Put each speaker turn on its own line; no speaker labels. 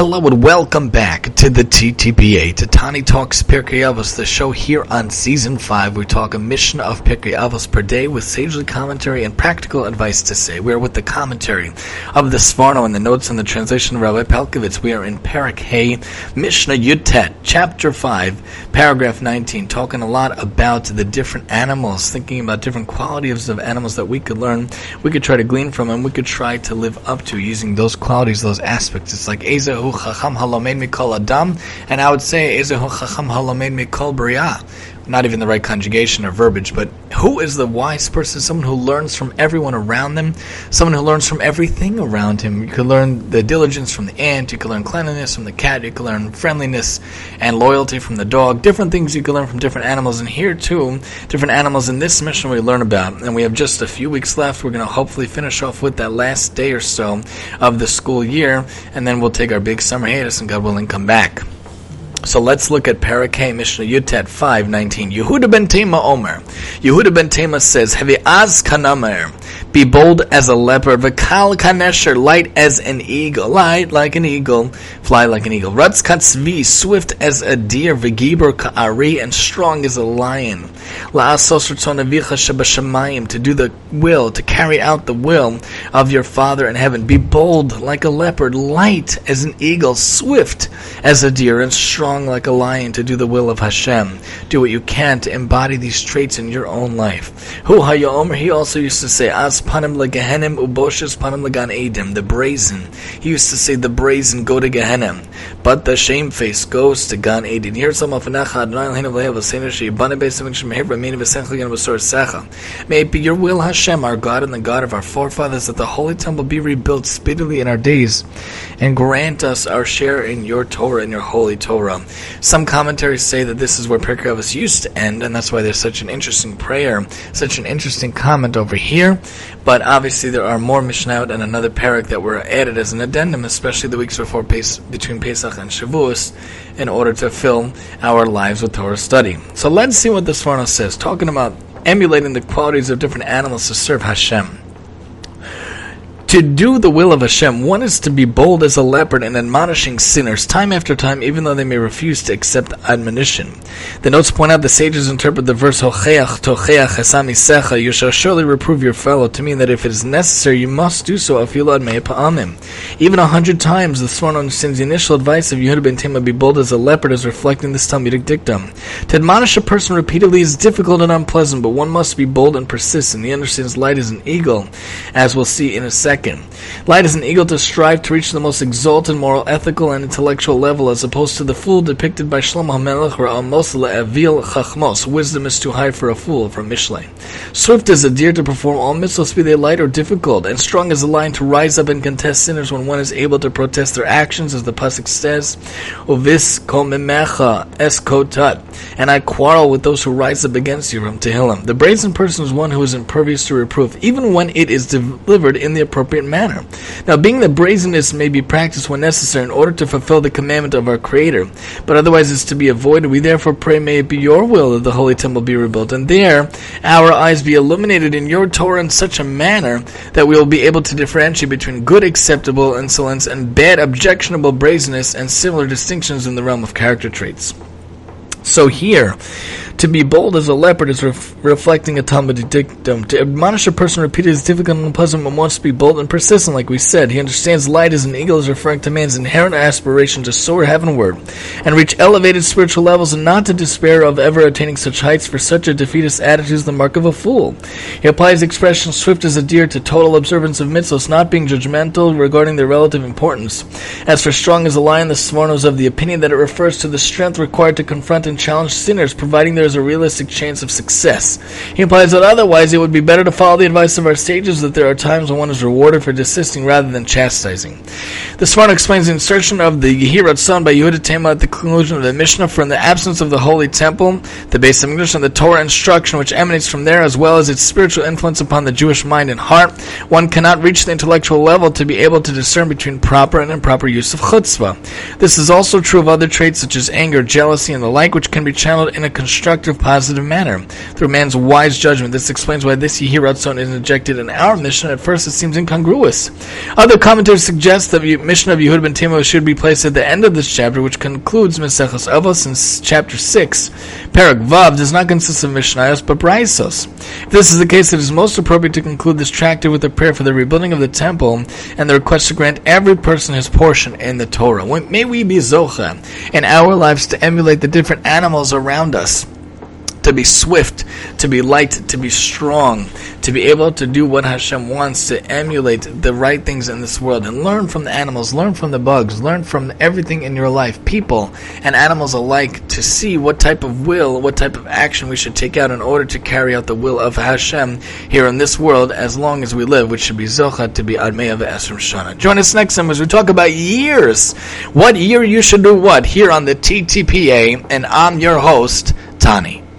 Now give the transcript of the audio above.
Hello and welcome back to the TTPA, to Tani Talks Pirkei Avos, the show here on Season 5. We talk a Mishnah of Pirkei Avos per day with sagely commentary and practical advice to say. We are with the commentary of the Sforno and the notes and the translation of Rabbi Pelcovitz. We are in Parak Hay, Mishnah Yutet, Chapter 5, Paragraph 19, talking a lot about the different animals, thinking about different qualities of animals that we could learn, we could try to glean from, and we could try to live up to using those qualities, those aspects. It's like Ezehu chacham halamed mikol adam, and I would say ezehu chacham halamed mikol bria. Not even the right conjugation or verbiage, but who is the wise person? Someone who learns from everyone around them, someone who learns from everything around him. You could learn the diligence from the ant, you could learn cleanliness from the cat, you could learn friendliness and loyalty from the dog. Different things you can learn from different animals, and here too, different animals in this Mishnah we learn about. And we have just a few weeks left. We're going to hopefully finish off with that last day or so of the school year, and then we'll take our big summer hiatus and God willing come back. So let's look at Parakeh Mishnah Yutet 5:19. Yehuda ben Tema Omer. Yehuda ben Tema says, "Hevi az kanamer, be bold as a leopard, v'kal kanesher, light as an eagle, light like an eagle, fly like an eagle. Ratz katzvi, swift as a deer, v'gibor ka'ari, and strong as a lion. La'asos avicha shebashamayim, to do the will, to carry out the will of your Father in heaven. Be bold like a leopard, light as an eagle, swift as a deer, and strong strong like a lion to do the will of Hashem. Do what you can to embody these traits in your own life. Hu Hayomer, he also used to say, As panim legehenim uboshes panim legan edim, the brazen. He used to say, the brazen go to Gehenim, but the shamefaced goes to Gan Eden. Here's some of May it be your will, Hashem, our God and the God of our forefathers, that the holy temple be rebuilt speedily in our days, and grant us our share in your Torah and your holy Torah. Some commentaries say that this is where Pirkei used to end, and that's why there's such an interesting prayer, such an interesting comment over here. But obviously, there are more Mishnayot and another parak that were added as an addendum, especially the weeks before Pes- between Pesach and Shavuos, in order to fill our lives with Torah study. So let's see what the Sforno says, talking about emulating the qualities of different animals to serve Hashem. To do the will of Hashem, one is to be bold as a leopard and admonishing sinners time after time, even though they may refuse to accept admonition. The notes point out the sages interpret the verse Hocheach tocheach esamisecha, you shall surely reprove your fellow, to mean that if it is necessary, you must do so afilad me'epa'amim. Even a hundred times, the Sforno understands the initial advice of Yehuda ben Tema, be bold as a leopard, as reflecting this Talmudic dictum. To admonish a person repeatedly is difficult and unpleasant, but one must be bold and persistent. He understands light is an eagle, as we'll see in a second. Light is an eagle to strive to reach the most exalted moral, ethical, and intellectual level, as opposed to the fool depicted by Shlomo HaMelech or Amos Le'avil Chachmos. Wisdom is too high for a fool, from Mishlei. Swift as a deer to perform all mitzvahs, be they light or difficult, and strong as a lion to rise up and contest sinners when one is able to protest their actions, as the pasuk says, "Uvis komimecha eskotat," and I quarrel with those who rise up against you. From Tehillim, the brazen person is one who is impervious to reproof, even when it is delivered in the appropriate appropriate Now, being that brazenness may be practiced when necessary in order to fulfill the commandment of our Creator, but otherwise is to be avoided, we therefore pray, may it be your will that the holy temple be rebuilt, and there our eyes be illuminated in your Torah in such a manner that we will be able to differentiate between good, acceptable insolence and bad, objectionable brazenness, and similar distinctions in the realm of character traits. So here, to be bold as a leopard is ref- reflecting a Talmudic dictum. To admonish a person repeatedly is difficult and unpleasant, but wants to be bold and persistent, like we said. He understands light as an eagle is referring to man's inherent aspiration to soar heavenward and reach elevated spiritual levels, and not to despair of ever attaining such heights. For such a defeatist attitude is the mark of a fool. He applies the expression "swift as a deer" to total observance of mitzvahs, not being judgmental regarding their relative importance. As for strong as a lion, the Sfornos of the opinion that it refers to the strength required to confront and challenge sinners, providing there is a realistic chance of success. He implies that otherwise it would be better to follow the advice of our sages that there are times when one is rewarded for desisting rather than chastising. The Sforno explains the insertion of the Yehiratzon by Yehuda Tema at the conclusion of the Mishnah from the absence of the Holy Temple, the base of English, and the Torah instruction which emanates from there, as well as its spiritual influence upon the Jewish mind and heart, one cannot reach the intellectual level to be able to discern between proper and improper use of chutzpah. This is also true of other traits such as anger, jealousy, and the like, which can be channeled in a constructive positive manner through man's wise judgment. This explains why this Yehiratzon is injected in our Mishnah. At first, it seems incongruous. Other commentators suggest that the Mishnah of Yehuda ben Tema should be placed at the end of this chapter, which concludes Maseches Avos in chapter 6. Parak Vav does not consist of Mishnayos, but Braisos. If this is the case, it is most appropriate to conclude this tractate with a prayer for the rebuilding of the temple and the request to grant every person his portion in the Torah. May we be Zocha in our lives to emulate the different animals around us to be swift, to be light, to be strong, to be able to do what Hashem wants, to emulate the right things in this world, and learn from the animals, learn from the bugs, learn from everything in your life, people and animals alike, to see what type of will, what type of action we should take out in order to carry out the will of Hashem here in this world as long as we live, which should be Zocha to be Admeya Esrim Shana. Join us next time as we talk about years. What year you should do what here on the TTPA, and I'm your host, Tani.